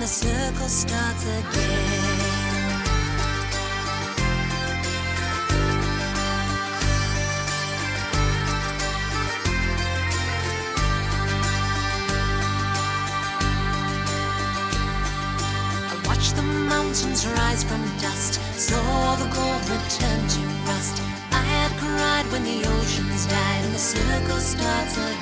The circle starts again. I watched the mountains rise from dust, saw the gold return to rust. I had cried when the oceans died, and the circle starts again.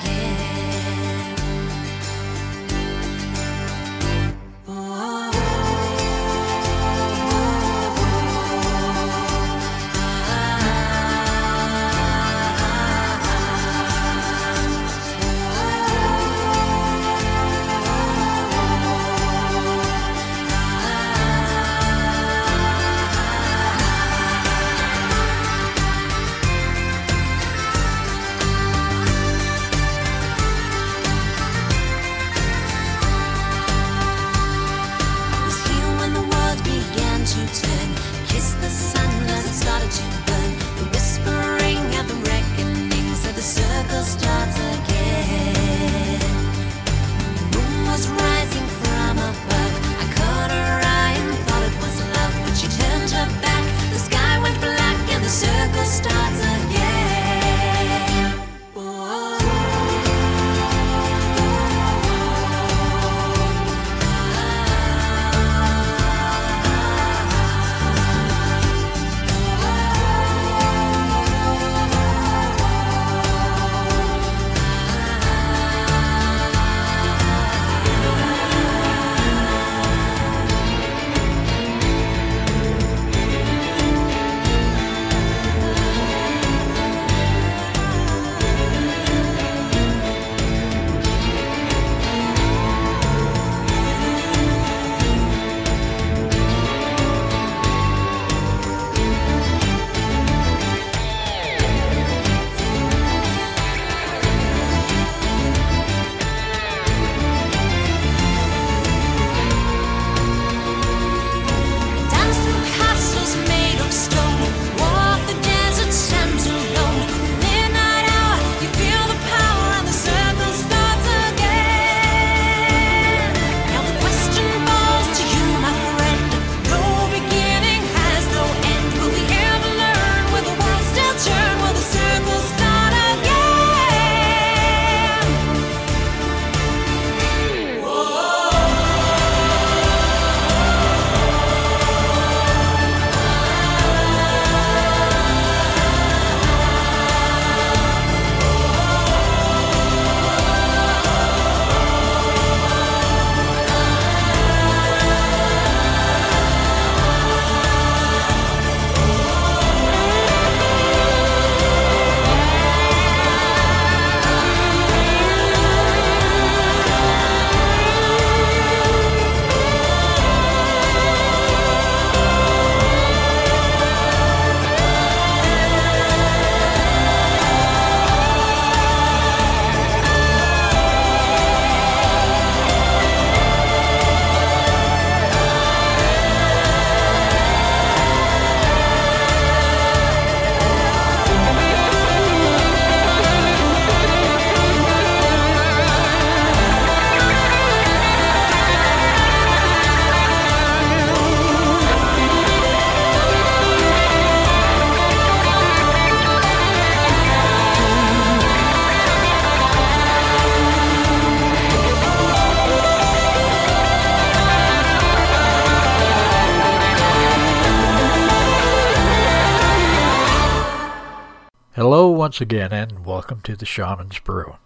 Once again, and welcome to the Shaman's Brew.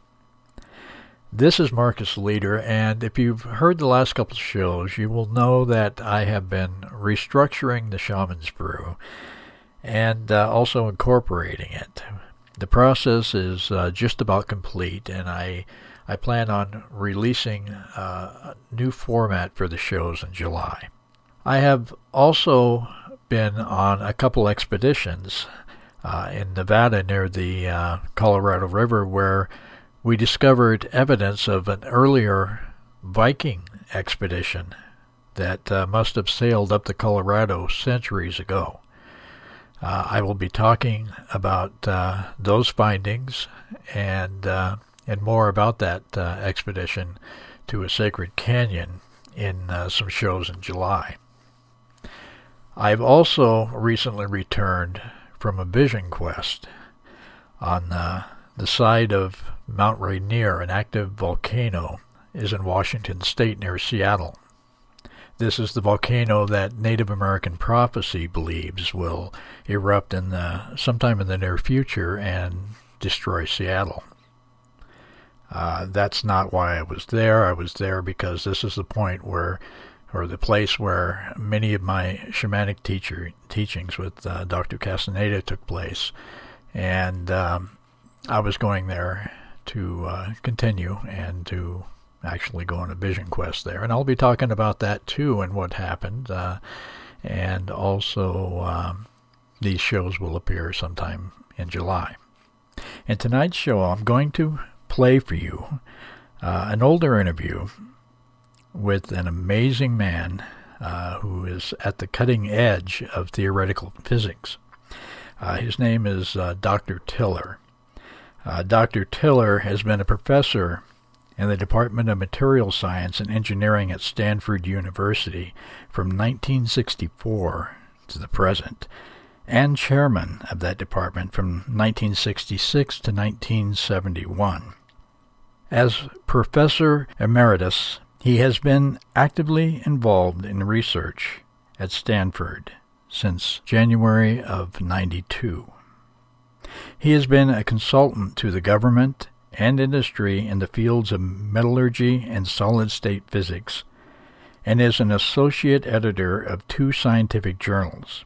This is Marcus Leader, and if you've heard the last couple of shows, you will know that I have been restructuring the Shaman's Brew and uh, also incorporating it. The process is uh, just about complete, and I I plan on releasing uh, a new format for the shows in July. I have also been on a couple expeditions uh, in Nevada near the uh, Colorado River where we discovered evidence of an earlier Viking expedition that uh, must have sailed up the Colorado centuries ago. Uh, I will be talking about uh, those findings and uh, and more about that expedition to a sacred canyon in some shows in July. I've also recently returned from a vision quest on the side of Mount Rainier, an active volcano, is in Washington state near Seattle. This is the volcano that Native American prophecy believes will erupt in the sometime in the near future and destroy Seattle. Uh, that's not why I was there. I was there because this is the point where, or the place where many of my shamanic teacher teachings with uh, Dr. Castaneda took place, and um, I was going there to uh, continue and to actually go on a vision quest there. And I'll be talking about that too and what happened. Uh, and also, um, these shows will appear sometime in July. In tonight's show, I'm going to play for you uh, an older interview with an amazing man uh, who is at the cutting edge of theoretical physics. Uh, his name is uh, Dr. Tiller. Uh, Dr. Tiller has been a professor in the Department of Material Science and Engineering at Stanford University from 1964 to the present, and chairman of that department from 1966 to 1971. As professor emeritus, he has been actively involved in research at Stanford since January of 92. He has been a consultant to the government and industry in the fields of metallurgy and solid state physics, and is an associate editor of two scientific journals.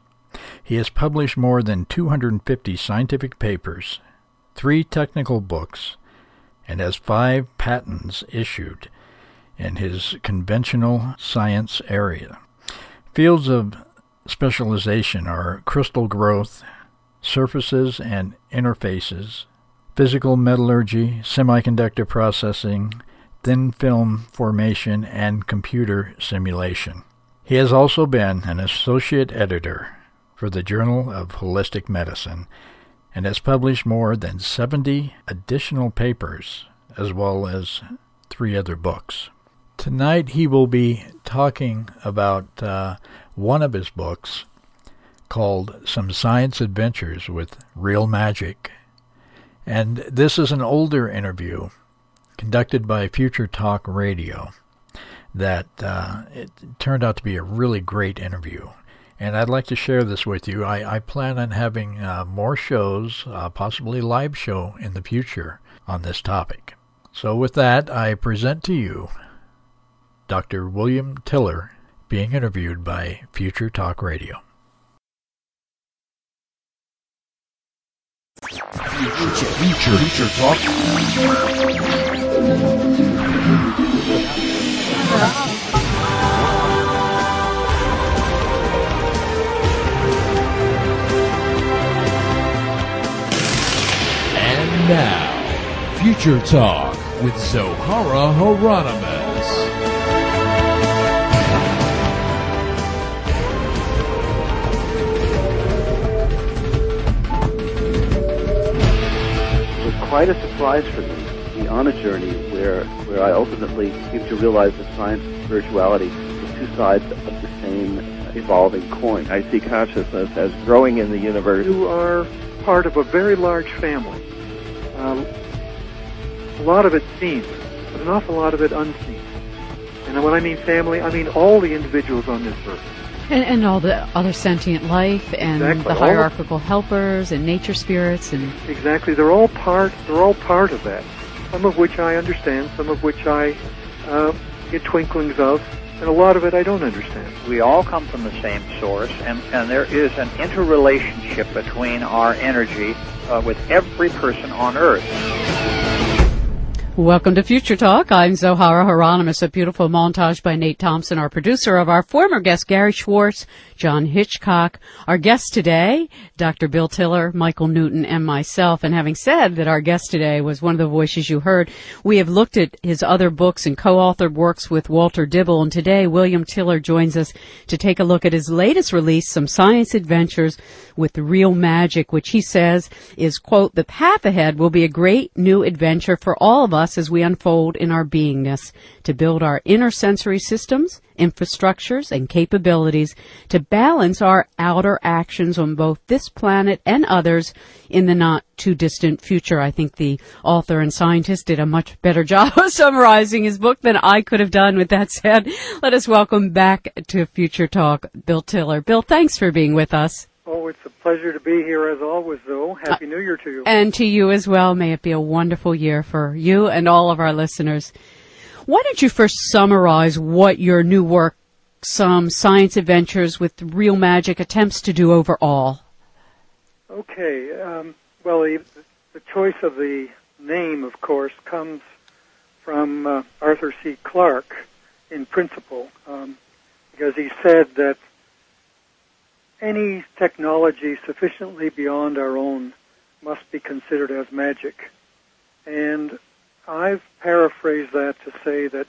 He has published more than 250 scientific papers, three technical books, and has five patents issued in his conventional science area. Fields of specialization are crystal growth, surfaces and interfaces, physical metallurgy, semiconductor processing, thin film formation, and computer simulation. He has also been an associate editor for the Journal of Holistic Medicine and has published more than 70 additional papers as well as three other books. Tonight he will be talking about uh, one of his books, called Some Science Adventures with Real Magic. And this is an older interview conducted by Future Talk Radio that uh, it turned out to be a really great interview. And I'd like to share this with you. I, I plan on having uh, more shows, uh, possibly live show in the future on this topic. So with that, I present to you Dr. William Tiller being interviewed by Future Talk Radio. Future, future, future talk. And now, Future Talk with Zohara Hieronimus. Quite a surprise for me to be on a journey where where I ultimately came to realize that science and spirituality were two sides of the same evolving coin. I see consciousness as growing in the universe. You are part of a very large family. Um, a lot of it seen, but an awful lot of it unseen. And when I mean family, I mean all the individuals on this earth. And, and all the other sentient life and Exactly. the All the- hierarchical helpers and nature spirits and Exactly. They're all part. They're all part of that. Some of which I understand. Some of which I uh, get twinklings of, and a lot of it I don't understand. We all come from the same source, and, and there is an interrelationship between our energy uh, with every person on Earth. Welcome to Future Talk. I'm Zohara Hieronimus, a beautiful montage by Nate Thompson, our producer of our former guest Gary Schwartz, John Hitchcock. Our guest today, Dr. Bill Tiller, Michael Newton, and myself. And having said that our guest today was one of the voices you heard, we have looked at his other books and co-authored works with Walter Dibble. And today, William Tiller joins us to take a look at his latest release, Some Science Adventures with Real Magic, which he says is, quote, the path ahead will be a great new adventure for all of us as we unfold in our beingness to build our inner sensory systems, infrastructures, and capabilities to balance our outer actions on both this planet and others in the not too distant future. I think the author and scientist did a much better job of summarizing his book than I could have done. With that said, let us welcome back to Future Talk Bill Tiller. Bill, thanks for being with us. Oh, it's a pleasure to be here as always, though. Happy New Year to you. And to you as well. May it be a wonderful year for you and all of our listeners. Why don't you first summarize what your new work, Some Science Adventures with Real Magic, attempts to do overall? Okay. Um, well, the, the choice of the name, of course, comes from uh, Arthur C. Clarke in principle, um, because he said that any technology sufficiently beyond our own must be considered as magic. And I've paraphrased that to say that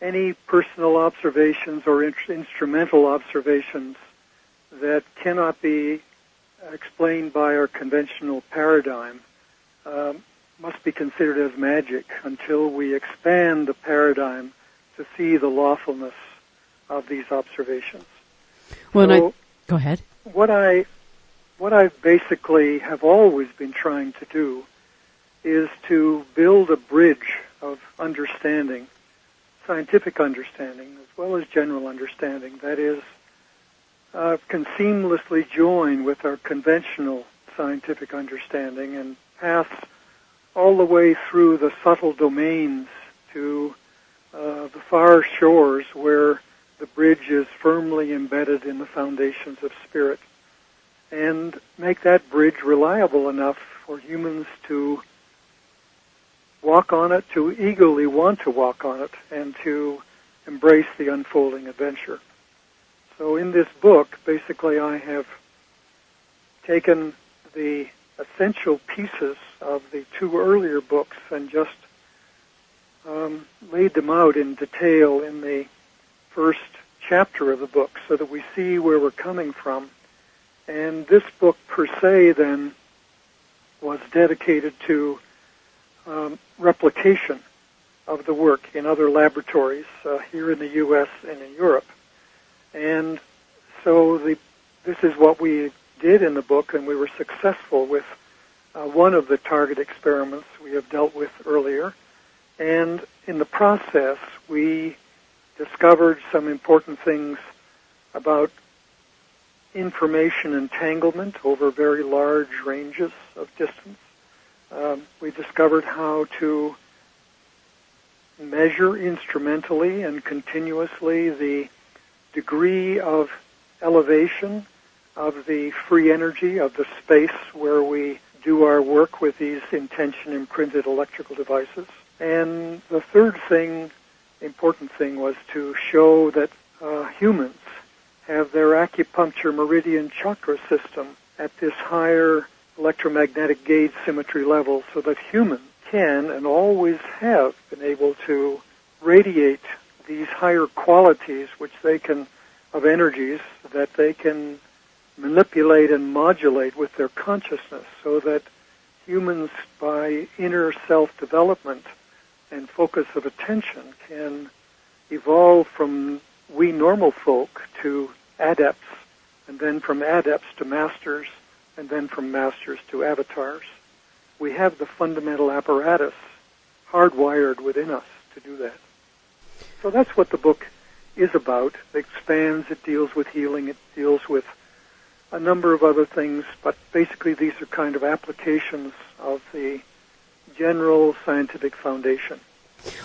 any personal observations or in- instrumental observations that cannot be explained by our conventional paradigm um, must be considered as magic until we expand the paradigm to see the lawfulness of these observations. Well, So- I, go ahead. what I what I basically have always been trying to do is to build a bridge of understanding, scientific understanding as well as general understanding that is uh, can seamlessly join with our conventional scientific understanding and pass all the way through the subtle domains to uh, the far shores where the bridge is firmly embedded in the foundations of spirit and make that bridge reliable enough for humans to walk on it, to eagerly want to walk on it, and to embrace the unfolding adventure. So in this book, basically I have taken the essential pieces of the two earlier books and just um, laid them out in detail in the first chapter of the book so that we see where we're coming from. And this book per se then was dedicated to um, replication of the work in other laboratories uh, here in the U.S. and in Europe. And so the, this is what we did in the book, and we were successful with uh, one of the target experiments we have dealt with earlier. And in the process, we discovered some important things about information entanglement over very large ranges of distance. Um, we discovered how to measure instrumentally and continuously the degree of elevation of the free energy of the space where we do our work with these intention imprinted electrical devices. And the third thing, important thing, was to show that uh, humans have their acupuncture meridian chakra system at this higher electromagnetic gauge symmetry level so that humans can and always have been able to radiate these higher qualities which they can of energies that they can manipulate and modulate with their consciousness so that humans by inner self-development and focus of attention can evolve from we normal folk to adepts and then from adepts to masters and then from masters to avatars. We have the fundamental apparatus hardwired within us to do that. So that's what the book is about. It expands, it deals with healing, it deals with a number of other things, but basically these are kind of applications of the general scientific foundation.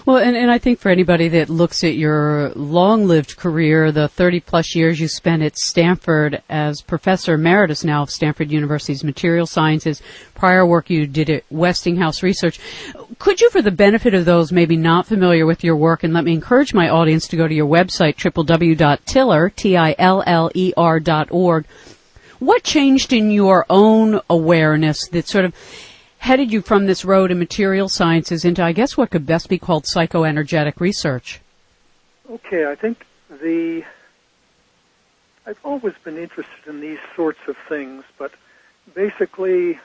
Well, and, and I think for anybody that looks at your long lived career, the 30 plus years you spent at Stanford as professor emeritus now of Stanford University's material sciences, prior work you did at Westinghouse Research, could you, for the benefit of those maybe not familiar with your work, and let me encourage my audience to go to your website, www.tiller, T-I-L-L-E-R dot org, what changed in your own awareness that sort of headed you from this road in material sciences into, I guess, what could best be called psychoenergetic research? Okay, I think the I've always been interested in these sorts of things, but basically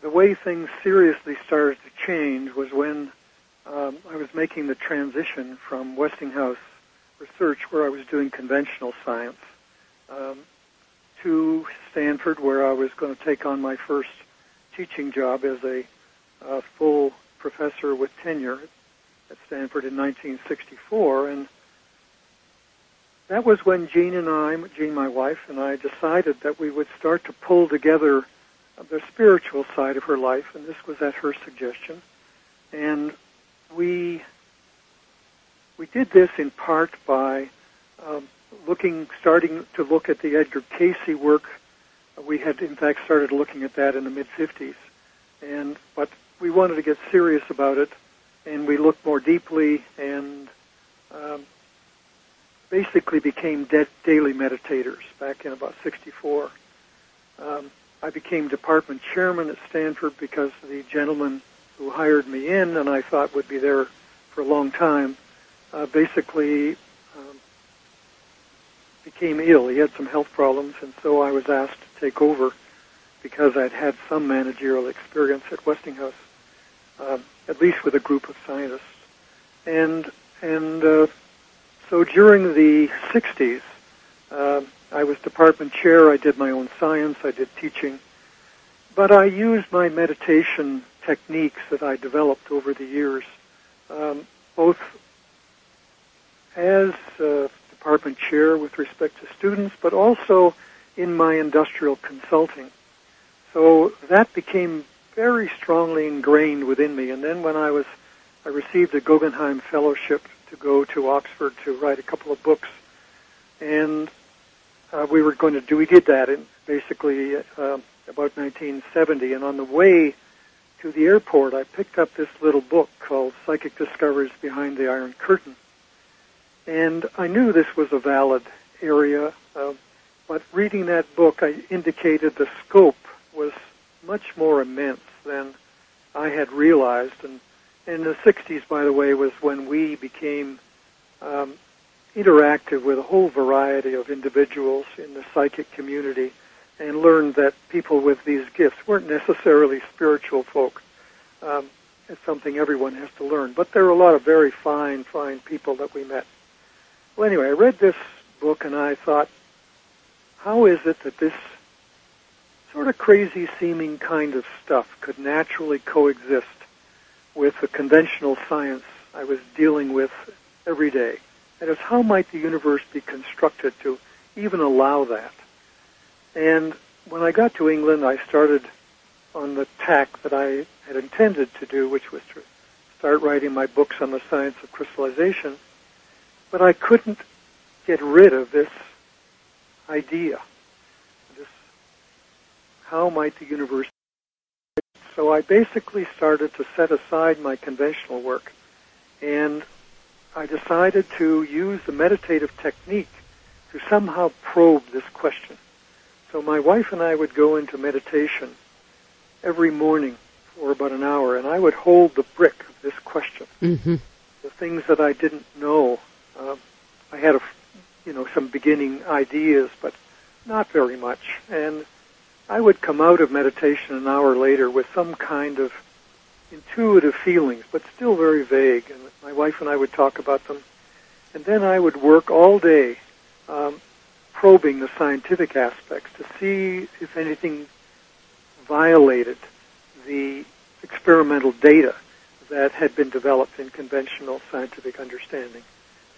the way things seriously started to change was when um, I was making the transition from Westinghouse research, where I was doing conventional science, um, to Stanford, where I was going to take on my first teaching job as a uh, full professor with tenure at Stanford in 1964, and that was when Jean and I, Jean, my wife, and I decided that we would start to pull together the spiritual side of her life, and this was at her suggestion. And we we did this in part by um, looking, starting to look at the Edgar Cayce work we had, in fact, started looking at that in the mid 50s, and but we wanted to get serious about it, and we looked more deeply and um, basically became de- daily meditators back in about 64. Um, I became department chairman at Stanford because the gentleman who hired me in and I thought would be there for a long time uh, basically became ill. He had some health problems, and so I was asked to take over because I'd had some managerial experience at Westinghouse, um, at least with a group of scientists. And and uh, so during the 60s, uh, um, I was department chair. I did my own science. I did teaching, but I used my meditation techniques that I developed over the years, um, both as uh, department chair with respect to students, but also in my industrial consulting. So that became very strongly ingrained within me. And then when I was, I received a Guggenheim Fellowship to go to Oxford to write a couple of books, and uh, we were going to do. We did that in basically uh, about 1970. And on the way to the airport, I picked up this little book called Psychic Discoveries Behind the Iron Curtain, and I knew this was a valid area. Uh, but reading that book, I indicated the scope was much more immense than I had realized. And in the 60s, by the way, was when we became um, interactive with a whole variety of individuals in the psychic community and learned that people with these gifts weren't necessarily spiritual folk. Um, it's something everyone has to learn. But there are a lot of very fine, fine people that we met. Well, anyway, I read this book and I thought, how is it that this sort of crazy seeming kind of stuff could naturally coexist with the conventional science I was dealing with every day? That is, how might the universe be constructed to even allow that? And when I got to England, I started on the tack that I had intended to do, which was to start writing my books on the science of crystallization. But I couldn't get rid of this idea. This, how might the universe? So I basically started to set aside my conventional work, and I decided to use the meditative technique to somehow probe this question. So my wife and I would go into meditation every morning for about an hour, and I would hold the brick of this question. Mm-hmm. The things that I didn't know. I had a you know, some beginning ideas, but not very much. And I would come out of meditation an hour later with some kind of intuitive feelings, but still very vague. And my wife and I would talk about them. And then I would work all day um, probing the scientific aspects to see if anything violated the experimental data that had been developed in conventional scientific understanding.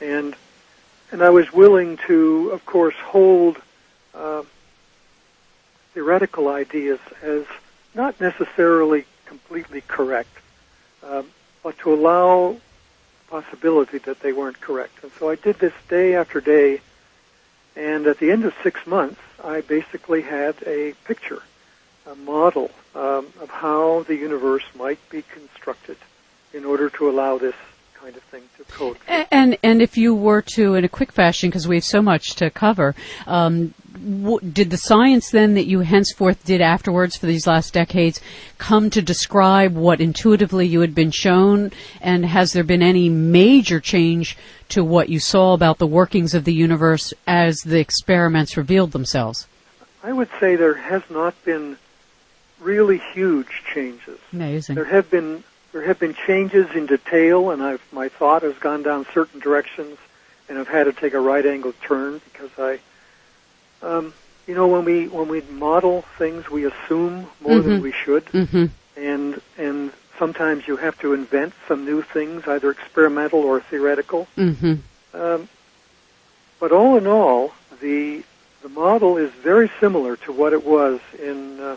And and I was willing to, of course, hold uh, theoretical ideas as not necessarily completely correct, um, but to allow possibility that they weren't correct. And so I did this day after day, and at the end of six months, I basically had a picture, a model um, of how the universe might be constructed in order to allow this kind of thing to code. And and if you were to, in a quick fashion, because we have so much to cover, um, w- did the science then that you henceforth did afterwards for these last decades come to describe what intuitively you had been shown? And has there been any major change to what you saw about the workings of the universe as the experiments revealed themselves? I would say there has not been really huge changes. Amazing. There have been there have been changes in detail, and I've, my thought has gone down certain directions, and I've had to take a right angle turn because I, um, you know, when we when we model things, we assume more Mm-hmm. than we should, hmm and and sometimes you have to invent some new things, either experimental or theoretical. hmm Um, but all in all, the the model is very similar to what it was in uh,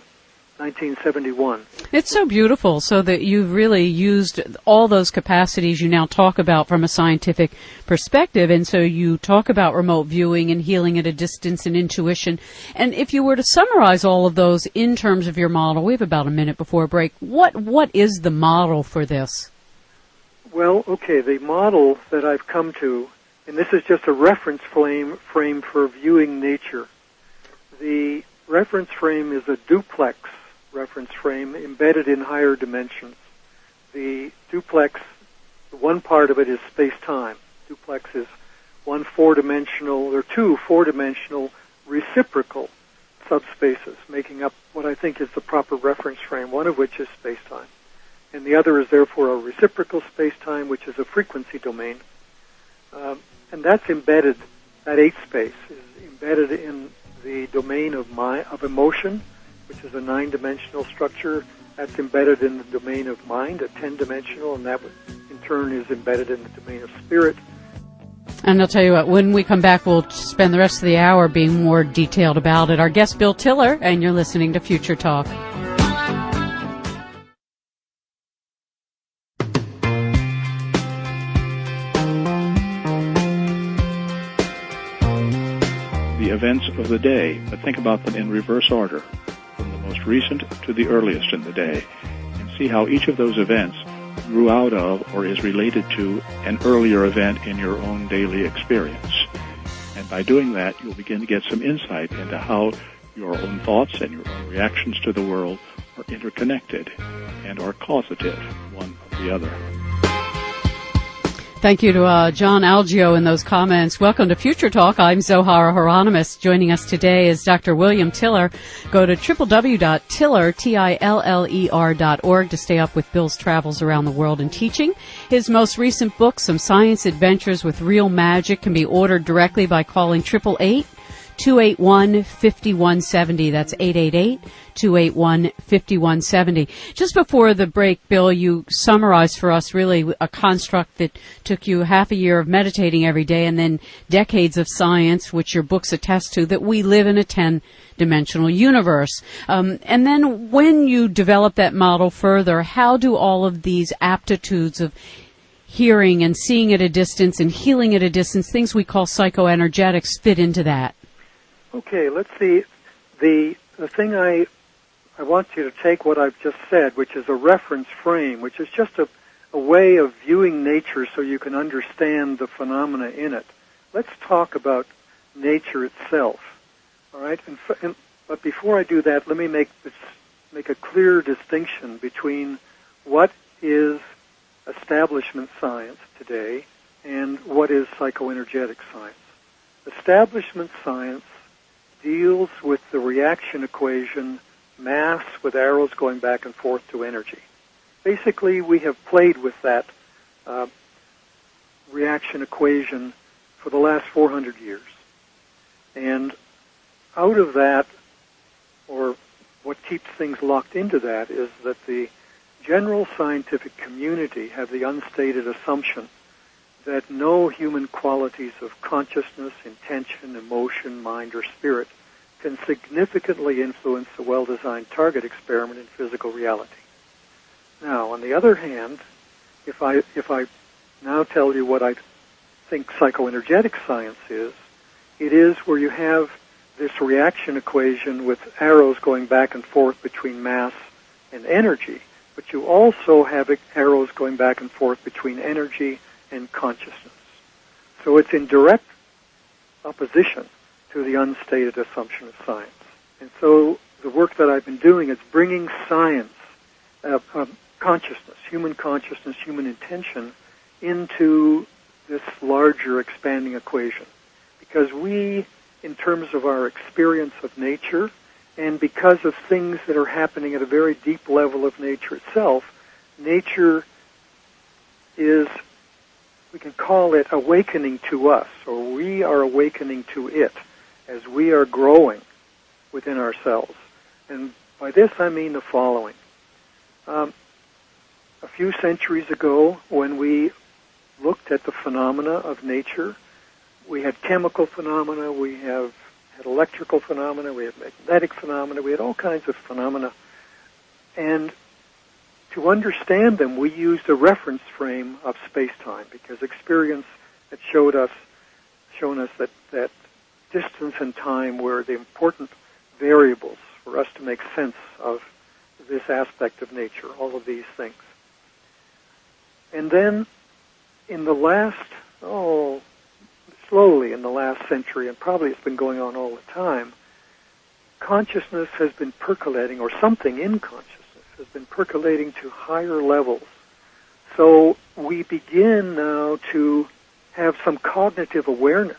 1971. It's so beautiful, so that you've really used all those capacities you now talk about from a scientific perspective, and so you talk about remote viewing and healing at a distance and intuition. And if you were to summarize all of those in terms of your model, we have about a minute before break. What what is the model for this? Well, okay, the model that I've come to, and this is just a reference frame, frame for viewing nature. The reference frame is a duplex reference frame embedded in higher dimensions. The duplex, one part of it is space-time. Duplex is one four-dimensional, or two four-dimensional reciprocal subspaces, making up what I think is the proper reference frame, one of which is space-time and the other is therefore a reciprocal space-time, which is a frequency domain. Um, and that's embedded, that eight space is embedded in the domain of my, of emotion, which is a nine-dimensional structure. That's embedded in the domain of mind, a ten-dimensional, and that in turn is embedded in the domain of spirit. And I'll tell you what, when we come back, we'll spend the rest of the hour being more detailed about it. Our guest, Bill Tiller, and you're listening to Future Talk. the events of the day, but think about them in reverse order, from the most recent to the earliest in the day, and see how each of those events grew out of or is related to an earlier event in your own daily experience. And by doing that, you'll begin to get some insight into how your own thoughts and your own reactions to the world are interconnected and are causative one of the other. Thank you to uh, John Algio in those comments. Welcome to Future Talk. I'm Zohara Hieronimus. Joining us today is Dr. William Tiller. Go to www.tiller, T-I-L-L-E-R dot org to stay up with Bill's travels around the world and teaching. His most recent book, Some Science Adventures with Real Magic, can be ordered directly by calling 888 281 5170. That's 888 281 5170. Just before the break, Bill, you summarized for us really a construct that took you half a year of meditating every day and then decades of science, which your books attest to, that we live in a 10 dimensional universe. Um, and then when you develop that model further, how do all of these aptitudes of hearing and seeing at a distance and healing at a distance, things we call psychoenergetics, fit into that? Okay, let's see. The the thing I I want you to take what I've just said, which is a reference frame, which is just a, a way of viewing nature so you can understand the phenomena in it. Let's talk about nature itself. All right, and, and but before I do that, let me make this make a clear distinction between what is establishment science today and what is psychoenergetic science. Establishment science deals with the reaction equation mass with arrows going back and forth to energy. Basically, we have played with that uh, reaction equation for the last 400 years. And out of that, or what keeps things locked into that, is that the general scientific community have the unstated assumption that no human qualities of consciousness, intention, emotion, mind, or spirit can significantly influence a well-designed target experiment in physical reality. Now, on the other hand, if I if I now tell you what I think psychoenergetic science is, it is where you have this reaction equation with arrows going back and forth between mass and energy, but you also have arrows going back and forth between energy and consciousness. So it's in direct opposition to the unstated assumption of science. And so the work that I've been doing is bringing science, uh, uh, consciousness, human consciousness, human intention, into this larger expanding equation. Because we, in terms of our experience of nature, and because of things that are happening at a very deep level of nature itself, nature is, we can call it awakening to us, or we are awakening to it as we are growing within ourselves. And by this I mean the following. Um, a few centuries ago, when we looked at the phenomena of nature, we had chemical phenomena, we have had electrical phenomena, we had magnetic phenomena, we had all kinds of phenomena. And to understand them, we used a reference frame of space-time because experience had showed us, shown us that, that distance and time were the important variables for us to make sense of this aspect of nature, all of these things. And then in the last, oh, slowly in the last century, and probably it's been going on all the time, consciousness has been percolating, or something in consciousness has been percolating to higher levels. So we begin now to have some cognitive awareness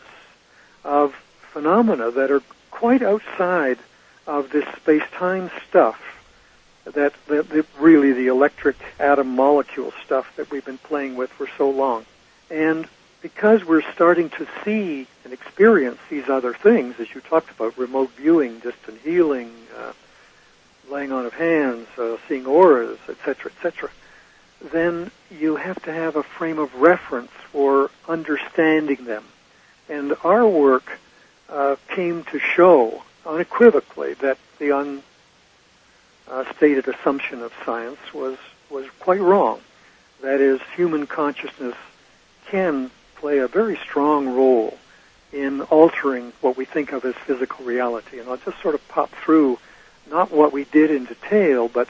of phenomena that are quite outside of this space-time stuff that, that, that, really the electric atom molecule stuff that we've been playing with for so long. And because we're starting to see and experience these other things, as you talked about, remote viewing, distant healing, uh, laying on of hands, uh, seeing auras, etc., etc., then you have to have a frame of reference for understanding them. And our work uh, came to show unequivocally that the unstated assumption of science was, was quite wrong. That is, human consciousness can play a very strong role in altering what we think of as physical reality. And I'll just sort of pop through not what we did in detail, but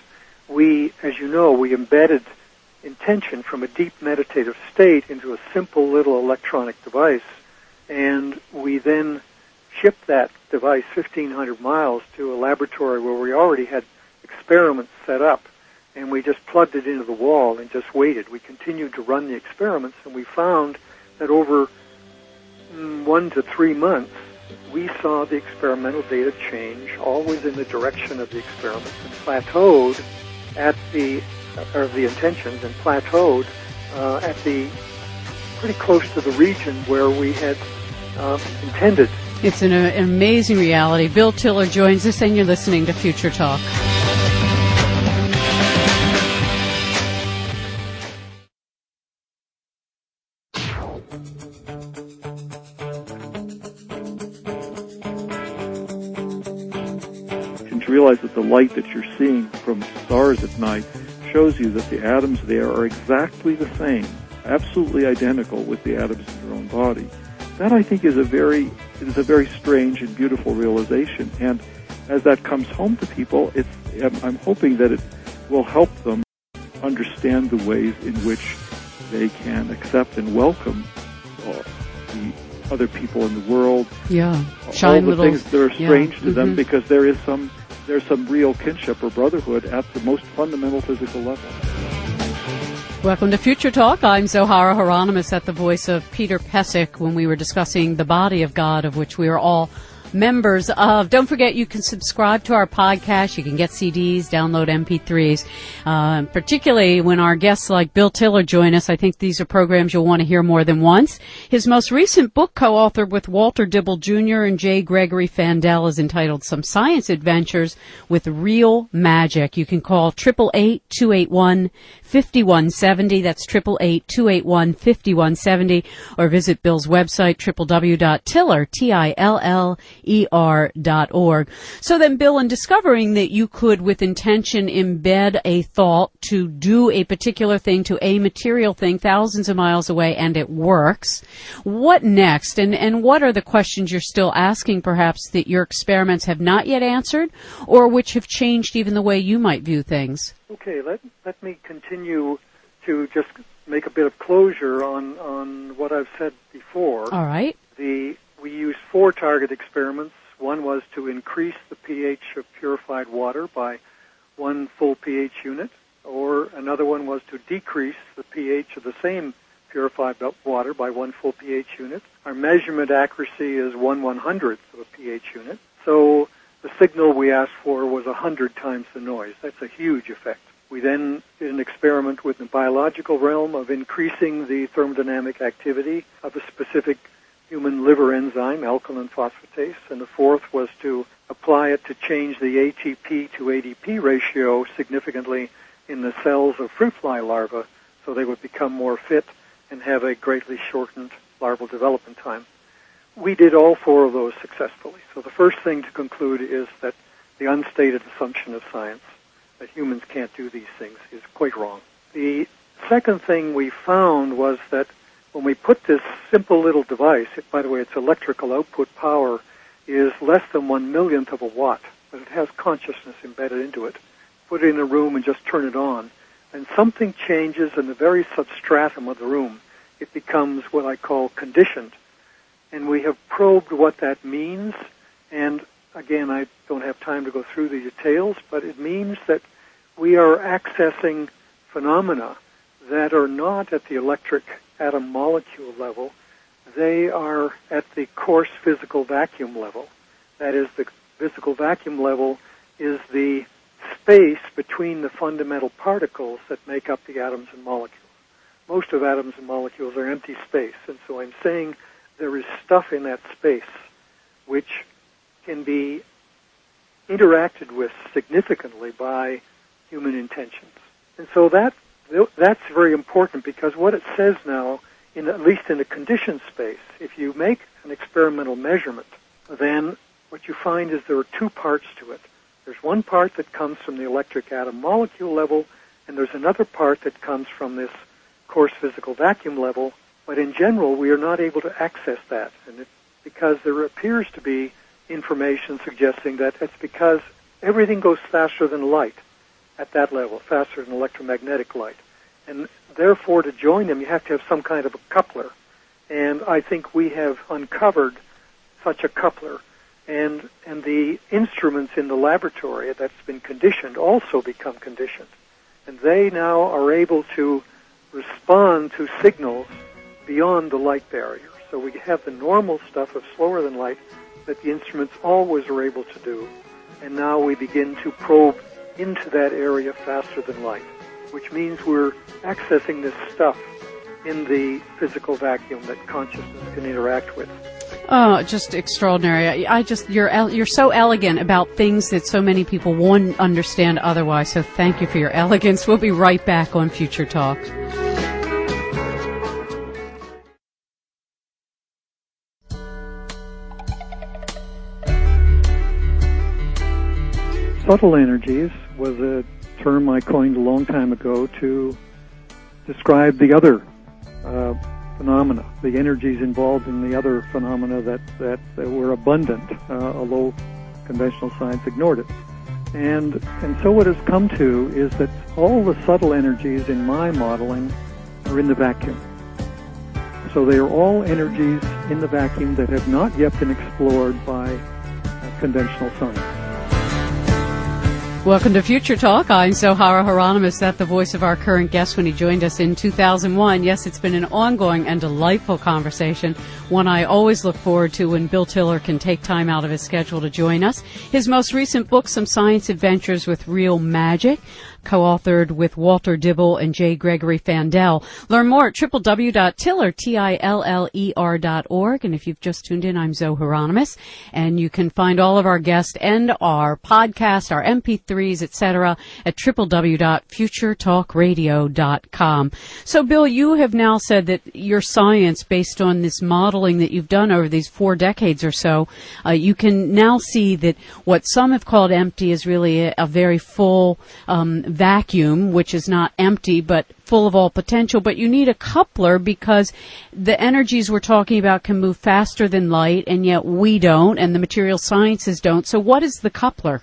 we, as you know, we embedded intention from a deep meditative state into a simple little electronic device, and we then shipped that device 1,500 miles to a laboratory where we already had experiments set up, and we just plugged it into the wall and just waited. We continued to run the experiments, and we found that over mm, one to three months, we saw the experimental data change, always in the direction of the experiments, and plateaued at the, or the intentions, and plateaued uh, at the pretty close to the region where we had uh, intended it's an, an amazing reality. Bill Tiller joins us, and you're listening to Future Talk. Realize that the light that you're seeing from stars at night shows you that the atoms there are exactly the same, absolutely identical with the atoms in your own body. That I think is a very it is a very strange and beautiful realization. And as that comes home to people, it's, I'm hoping that it will help them understand the ways in which they can accept and welcome uh, the other people in the world. Yeah, Shine all the little, things that are strange yeah. to them mm-hmm. because there is some there's some real kinship or brotherhood at the most fundamental physical level. Welcome to Future Talk. I'm Zohara Hieronimus at the voice of Peter Pesek when we were discussing the body of God of which we are all members of. Don't forget, you can subscribe to our podcast. You can get CDs, download MP3s. Uh, particularly when our guests like Bill Tiller join us, I think these are programs you'll want to hear more than once. His most recent book, co-authored with Walter Dibble Jr. and J. Gregory Fandel, is entitled "Some Science Adventures with Real Magic." You can call triple eight two eight one 5170. That's 888-281-5170 or visit Bill's website www.tiller, T-I-L-L-E-R dot org. So then Bill, in discovering that you could with intention embed a thought to do a particular thing to a material thing thousands of miles away and it works, what next? And, and what are the questions you're still asking perhaps that your experiments have not yet answered or which have changed even the way you might view things? Okay, let let me continue to just make a bit of closure on on what I've said before. All right. The we used four target experiments. One was to increase the pH of purified water by one full pH unit, or another one was to decrease the pH of the same purified water by one full pH unit. Our measurement accuracy is one one hundredth of a pH unit. So the signal we asked for was a 100 times the noise. That's a huge effect. We then did an experiment with the biological realm of increasing the thermodynamic activity of a specific human liver enzyme, alkaline phosphatase, and the fourth was to apply it to change the ATP to ADP ratio significantly in the cells of fruit fly larvae so they would become more fit and have a greatly shortened larval development time we did all four of those successfully. So the first thing to conclude is that the unstated assumption of science that humans can't do these things is quite wrong. The second thing we found was that when we put this simple little device, it, by the way, its electrical output power is less than one millionth of a watt, but it has consciousness embedded into it. Put it in a room and just turn it on, and something changes in the very substratum of the room. It becomes what I call conditioned and we have probed what that means. And again, I don't have time to go through the details, but it means that we are accessing phenomena that are not at the electric atom molecule level. They are at the coarse physical vacuum level. That is, the physical vacuum level is the space between the fundamental particles that make up the atoms and molecules. Most of atoms and molecules are empty space, and so I'm saying there is stuff in that space which can be interacted with significantly by human intentions. And so that that's very important because what it says now, in at least in the conditioned space, if you make an experimental measurement, then what you find is there are two parts to it. There's one part that comes from the electric atom molecule level, and there's another part that comes from this coarse physical vacuum level, but in general, we are not able to access that, and it's because there appears to be information suggesting that it's because everything goes faster than light at that level, faster than electromagnetic light. And therefore, to join them, you have to have some kind of a coupler. And I think we have uncovered such a coupler. And, and the instruments in the laboratory that's been conditioned also become conditioned. And they now are able to respond to signals beyond the light barrier. So we have the normal stuff of slower than light that the instruments always are able to do. And now we begin to probe into that area faster than light, which means we're accessing this stuff in the physical vacuum that consciousness can interact with. Oh, just extraordinary! I just you're you're so elegant about things that so many people won't understand otherwise. So thank you for your elegance. We'll be right back on Future Talk. Subtle energies was a term I coined a long time ago to describe the other uh, phenomena, the energies involved in the other phenomena that, that, that were abundant, uh, although conventional science ignored it. And, and so what has come to is that all the subtle energies in my modeling are in the vacuum. So they are all energies in the vacuum that have not yet been explored by uh, conventional science. Welcome to Future Talk. I'm Zohara Hieronimus, that the voice of our current guest when he joined us in 2001. Yes, it's been an ongoing and delightful conversation, one I always look forward to when Bill Tiller can take time out of his schedule to join us. His most recent book, Some Science Adventures with Real Magic, co-authored with Walter Dibble and J. Gregory Fandel. Learn more at www.tiller, T-I-L-L-E-R dot org. And if you've just tuned in, I'm Zoe Hieronimus. And you can find all of our guests and our podcast, our MP3s, etc. at www.futuretalkradio.com. So, Bill, you have now said that your science, based on this modeling that you've done over these four decades or so, uh, you can now see that what some have called empty is really a, a very full um, vacuum, which is not empty but full of all potential. But you need a coupler because the energies we're talking about can move faster than light, and yet we don't, and the material sciences don't. So, what is the coupler?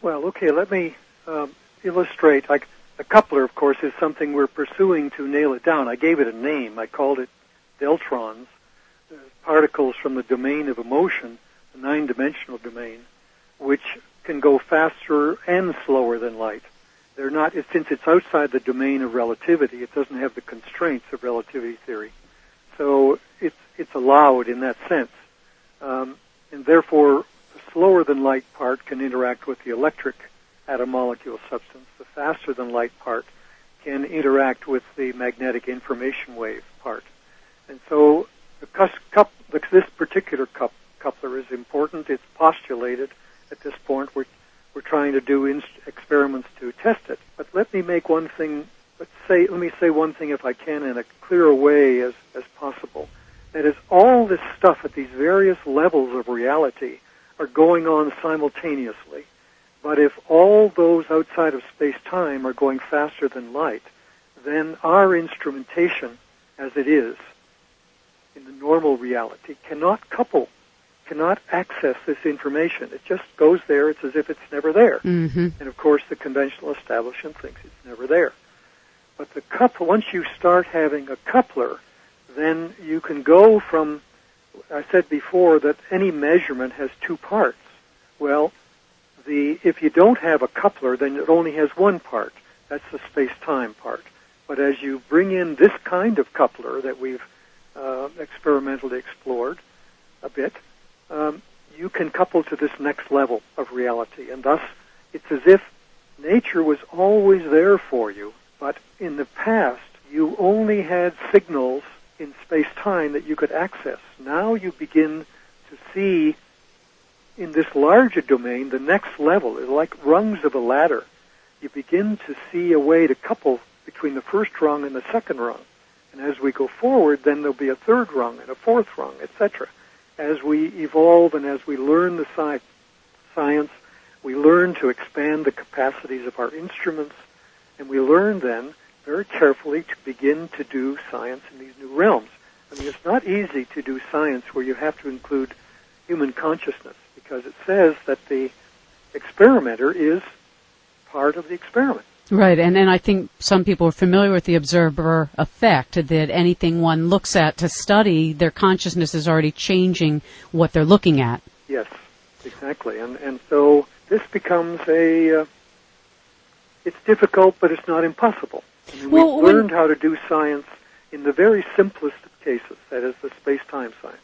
Well, okay, let me um, illustrate. Like a coupler, of course, is something we're pursuing to nail it down. I gave it a name. I called it deltrons, uh, particles from the domain of emotion, the nine-dimensional domain, which can go faster and slower than light. They're not, since it's outside the domain of relativity, it doesn't have the constraints of relativity theory. So it's, it's allowed in that sense. Um, and therefore, the slower than light part can interact with the electric atom molecule substance. The faster than light part can interact with the magnetic information wave part. And so the cup, this particular cup, coupler is important. It's postulated at this point. We're trying to do in- experiments to test it. But let me make one thing. Let's say, let me say one thing, if I can, in a clearer way as as possible. That is, all this stuff at these various levels of reality are going on simultaneously. But if all those outside of space-time are going faster than light, then our instrumentation, as it is in the normal reality, cannot couple cannot access this information. It just goes there. It's as if it's never there. Mm-hmm. And of course, the conventional establishment thinks it's never there. But the couple, once you start having a coupler, then you can go from. I said before that any measurement has two parts. Well, the if you don't have a coupler, then it only has one part. That's the space-time part. But as you bring in this kind of coupler that we've uh, experimentally explored a bit, um, you can couple to this next level of reality. And thus, it's as if nature was always there for you, but in the past, you only had signals in space-time that you could access. Now you begin to see in this larger domain the next level. It's like rungs of a ladder. You begin to see a way to couple between the first rung and the second rung. And as we go forward, then there'll be a third rung and a fourth rung, etc as we evolve and as we learn the sci- science, we learn to expand the capacities of our instruments, and we learn then very carefully to begin to do science in these new realms. I mean, it's not easy to do science where you have to include human consciousness because it says that the experimenter is part of the experiment. Right, and, and I think some people are familiar with the observer effect, that anything one looks at to study, their consciousness is already changing what they're looking at. Yes, exactly. And, and so this becomes a, uh, it's difficult, but it's not impossible. I mean, Well, we've when- learned how to do science in the very simplest of cases, that is the space-time science.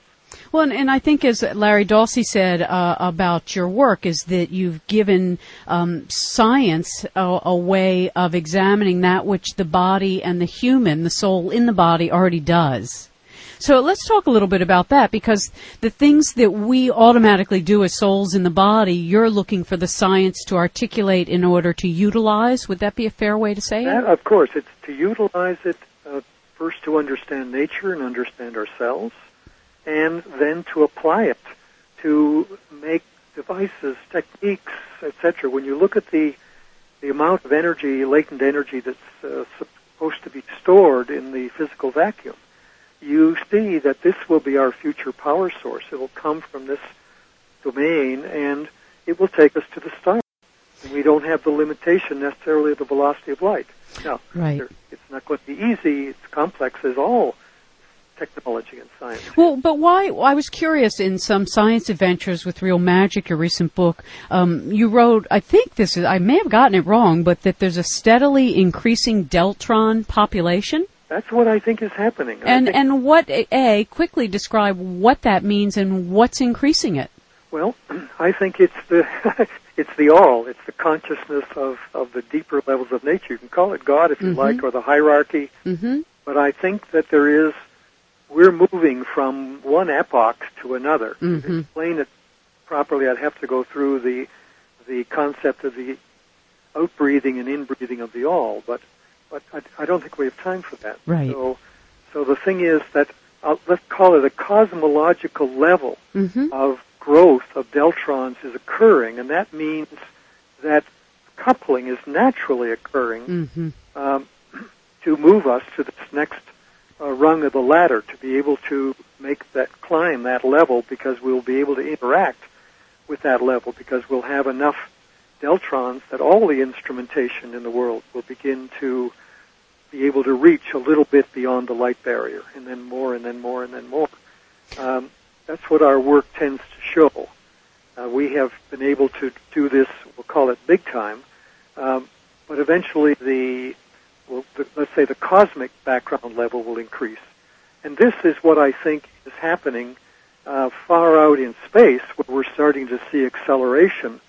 Well, and, and I think as Larry Dossey said uh, about your work is that you've given um, science a, a way of examining that which the body and the human, the soul in the body, already does. So let's talk a little bit about that because the things that we automatically do as souls in the body, you're looking for the science to articulate in order to utilize. Would that be a fair way to say That, it? of course, it's to utilize it uh, first to understand nature and understand ourselves, and then to apply it to make devices, techniques, etc. When you look at the the amount of energy, latent energy that's uh, supposed to be stored in the physical vacuum, you see that this will be our future power source. It will come from this domain, and it will take us to the stars. And we don't have the limitation necessarily of the velocity of light. Now, Right. it's not going to be easy. It's complex as all technology and science. Well, but why? I was curious in some science adventures with Real Magic, your recent book, um, you wrote, I think this is, I may have gotten it wrong, but that there's a steadily increasing Deltron population. That's what I think is happening. And and what a quickly describe what that means and what's increasing it. Well, I think it's the it's the all. It's the consciousness of of the deeper levels of nature. You can call it God if you Mhm. like, or the hierarchy. Mm-hmm. But I think that there is we're moving from one epoch to another. To Mhm. explain it properly, I'd have to go through the the concept of the outbreathing and inbreathing of the all. But but I, I don't think we have time for that. Right. So so the thing is that uh, let's call it a cosmological level Mm-hmm. of growth of deltrons is occurring, and that means that coupling is naturally occurring Mm-hmm. um, to move us to this next uh, rung of the ladder, to be able to make that climb that level, because we'll be able to interact with that level, because we'll have enough deltrons that all the instrumentation in the world will begin to be able to reach a little bit beyond the light barrier, and then more, and then more, and then more. Um, that's what our work tends to show. Uh, we have been able to do this, we'll call it big time, um, but eventually the, the, let's say the cosmic background level will increase. And this is what I think is happening uh, far out in space, where we're starting to see acceleration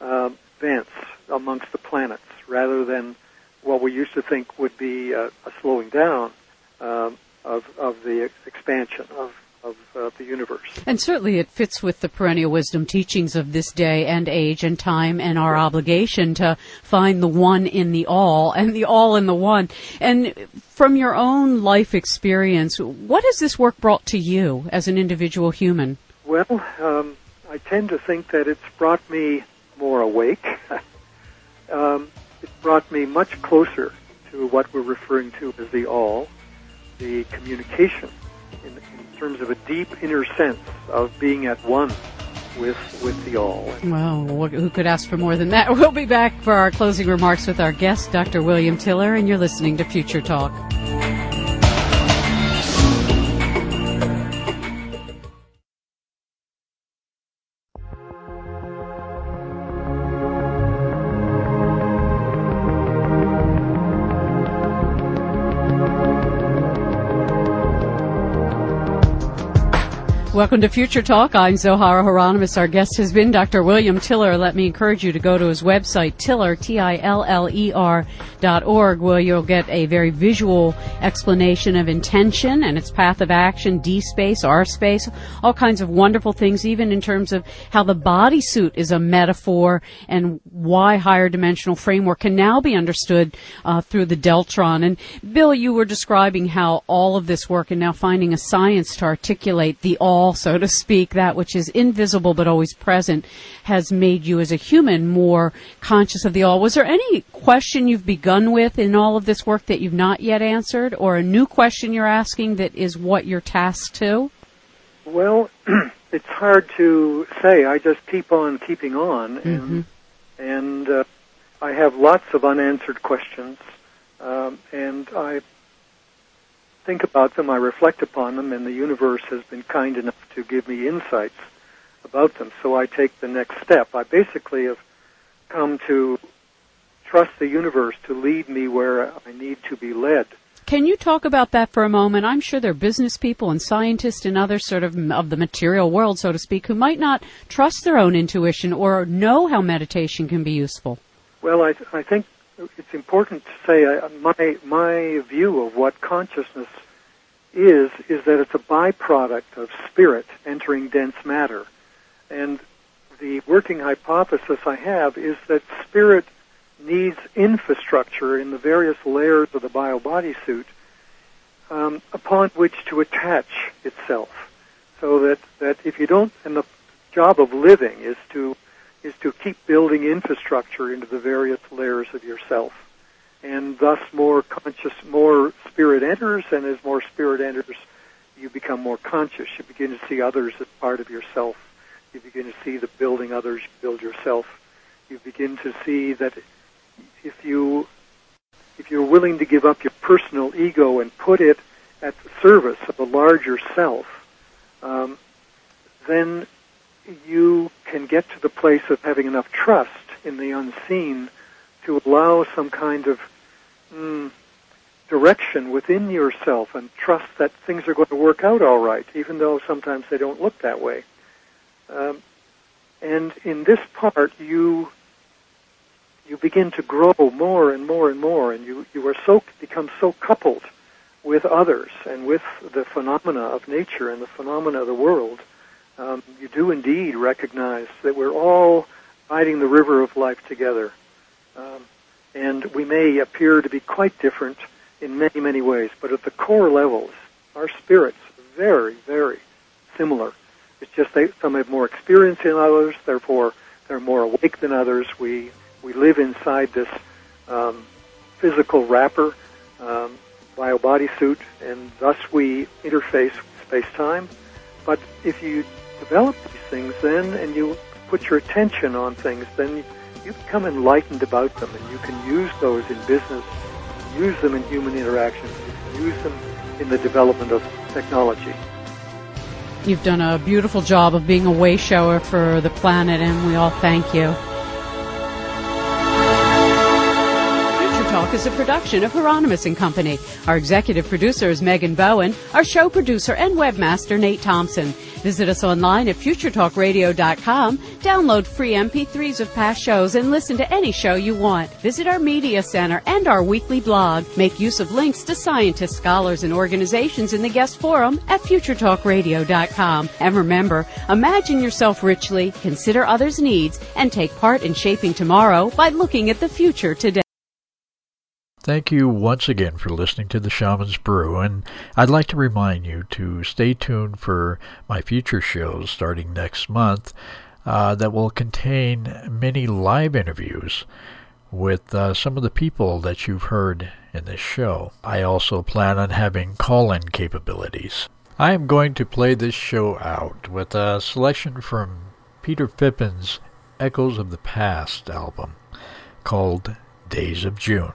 uh, events amongst the planets, rather than what we used to think would be uh, a slowing down um, of, of the expansion of, of uh, the universe. And certainly it fits with the perennial wisdom teachings of this day and age and time and our obligation to find the one in the all and the all in the one. And from your own life experience, what has this work brought to you as an individual human? Well, um, I tend to think that it's brought me more awake. um, it brought me much closer to what we're referring to as the all, the communication, terms of a deep inner sense of being at one with with the all. Well, who could ask for more than that? We'll be back for our closing remarks with our guest, Dr. William Tiller, and you're listening to Future Talk. Welcome to Future Talk. I'm Zohara Hieronimus. Our guest has been Dr. William Tiller. Let me encourage you to go to his website, Tiller, T-I-L-L-E-R dot org, where you'll get a very visual explanation of intention and its path of action, D space, R space, all kinds of wonderful things, even in terms of how the bodysuit is a metaphor and why higher dimensional framework can now be understood uh, through the Deltron. And Bill, you were describing how all of this work and now finding a science to articulate the all, so to speak, that which is invisible but always present, has made you as a human more conscious of the all. Was there any question you've begun with in all of this work that you've not yet answered, or a new question you're asking that is what you're tasked to? Well, it's hard to say. I just keep on keeping on, and and uh, I have lots of unanswered questions, um, and I think about them. I reflect upon them, and the universe has been kind enough to give me insights about them. So I take the next step. I basically have come to trust the universe to lead me where I need to be led. Can you talk about that for a moment? I'm sure there are business people and scientists and others sort of of the material world, so to speak, who might not trust their own intuition or know how meditation can be useful. Well, I, I think it's important to say uh, my my view of what consciousness is is that it's a byproduct of spirit entering dense matter, and the working hypothesis I have is that spirit needs infrastructure in the various layers of the bio bodysuit um, upon which to attach itself, so that that if you don't, and the job of living is to is to keep building infrastructure into the various layers of yourself. And thus more conscious, more spirit enters, and as more spirit enters, you become more conscious. You begin to see others as part of yourself. You begin to see the building others, you build yourself. You begin to see that if you if you're willing to give up your personal ego and put it at the service of a larger self, um, then you can get to the place of having enough trust in the unseen to allow some kind of mm, direction within yourself and trust that things are going to work out all right, even though sometimes they don't look that way. Um, and in this part, you you begin to grow more and more and more, and you you are so become so coupled with others and with the phenomena of nature and the phenomena of the world. Um, you do indeed recognize that we're all riding the river of life together, um, and we may appear to be quite different in many many ways, but at the core levels, our spirits are very very similar it's just they, some have more experience than others, therefore they're more awake than others. We we live inside this um, physical wrapper, um, bio bodysuit, and thus we interface with space-time. But if you develop these things, then and you put your attention on things, then you become enlightened about them, and you can use those in business, use them in human interactions, use them in the development of technology. You've done a beautiful job of being a way shower for the planet, and we all thank you. Talk is a production of Hieronimus and Company. Our executive producer is Megan Bowen. Our show producer and webmaster Nate Thompson. Visit us online at futuretalkradio.com. Download free MP3s of past shows and listen to any show you want. Visit our media center and our weekly blog. Make use of links to scientists, scholars, and organizations in the guest forum at futuretalkradio.com. And remember, imagine yourself richly, consider others' needs, and take part in shaping tomorrow by looking at the future today. Thank you once again for listening to the Shaman's Brew, and I'd like to remind you to stay tuned for my future shows starting next month uh, that will contain many live interviews with uh, some of the people that you've heard in this show. I also plan on having call in capabilities. I am going to play this show out with a selection from Peter Phippen's Echoes of the Past album called Days of June.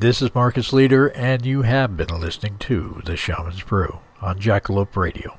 This is Marcus Leader, and you have been listening to The Shaman's Brew on Jackalope Radio.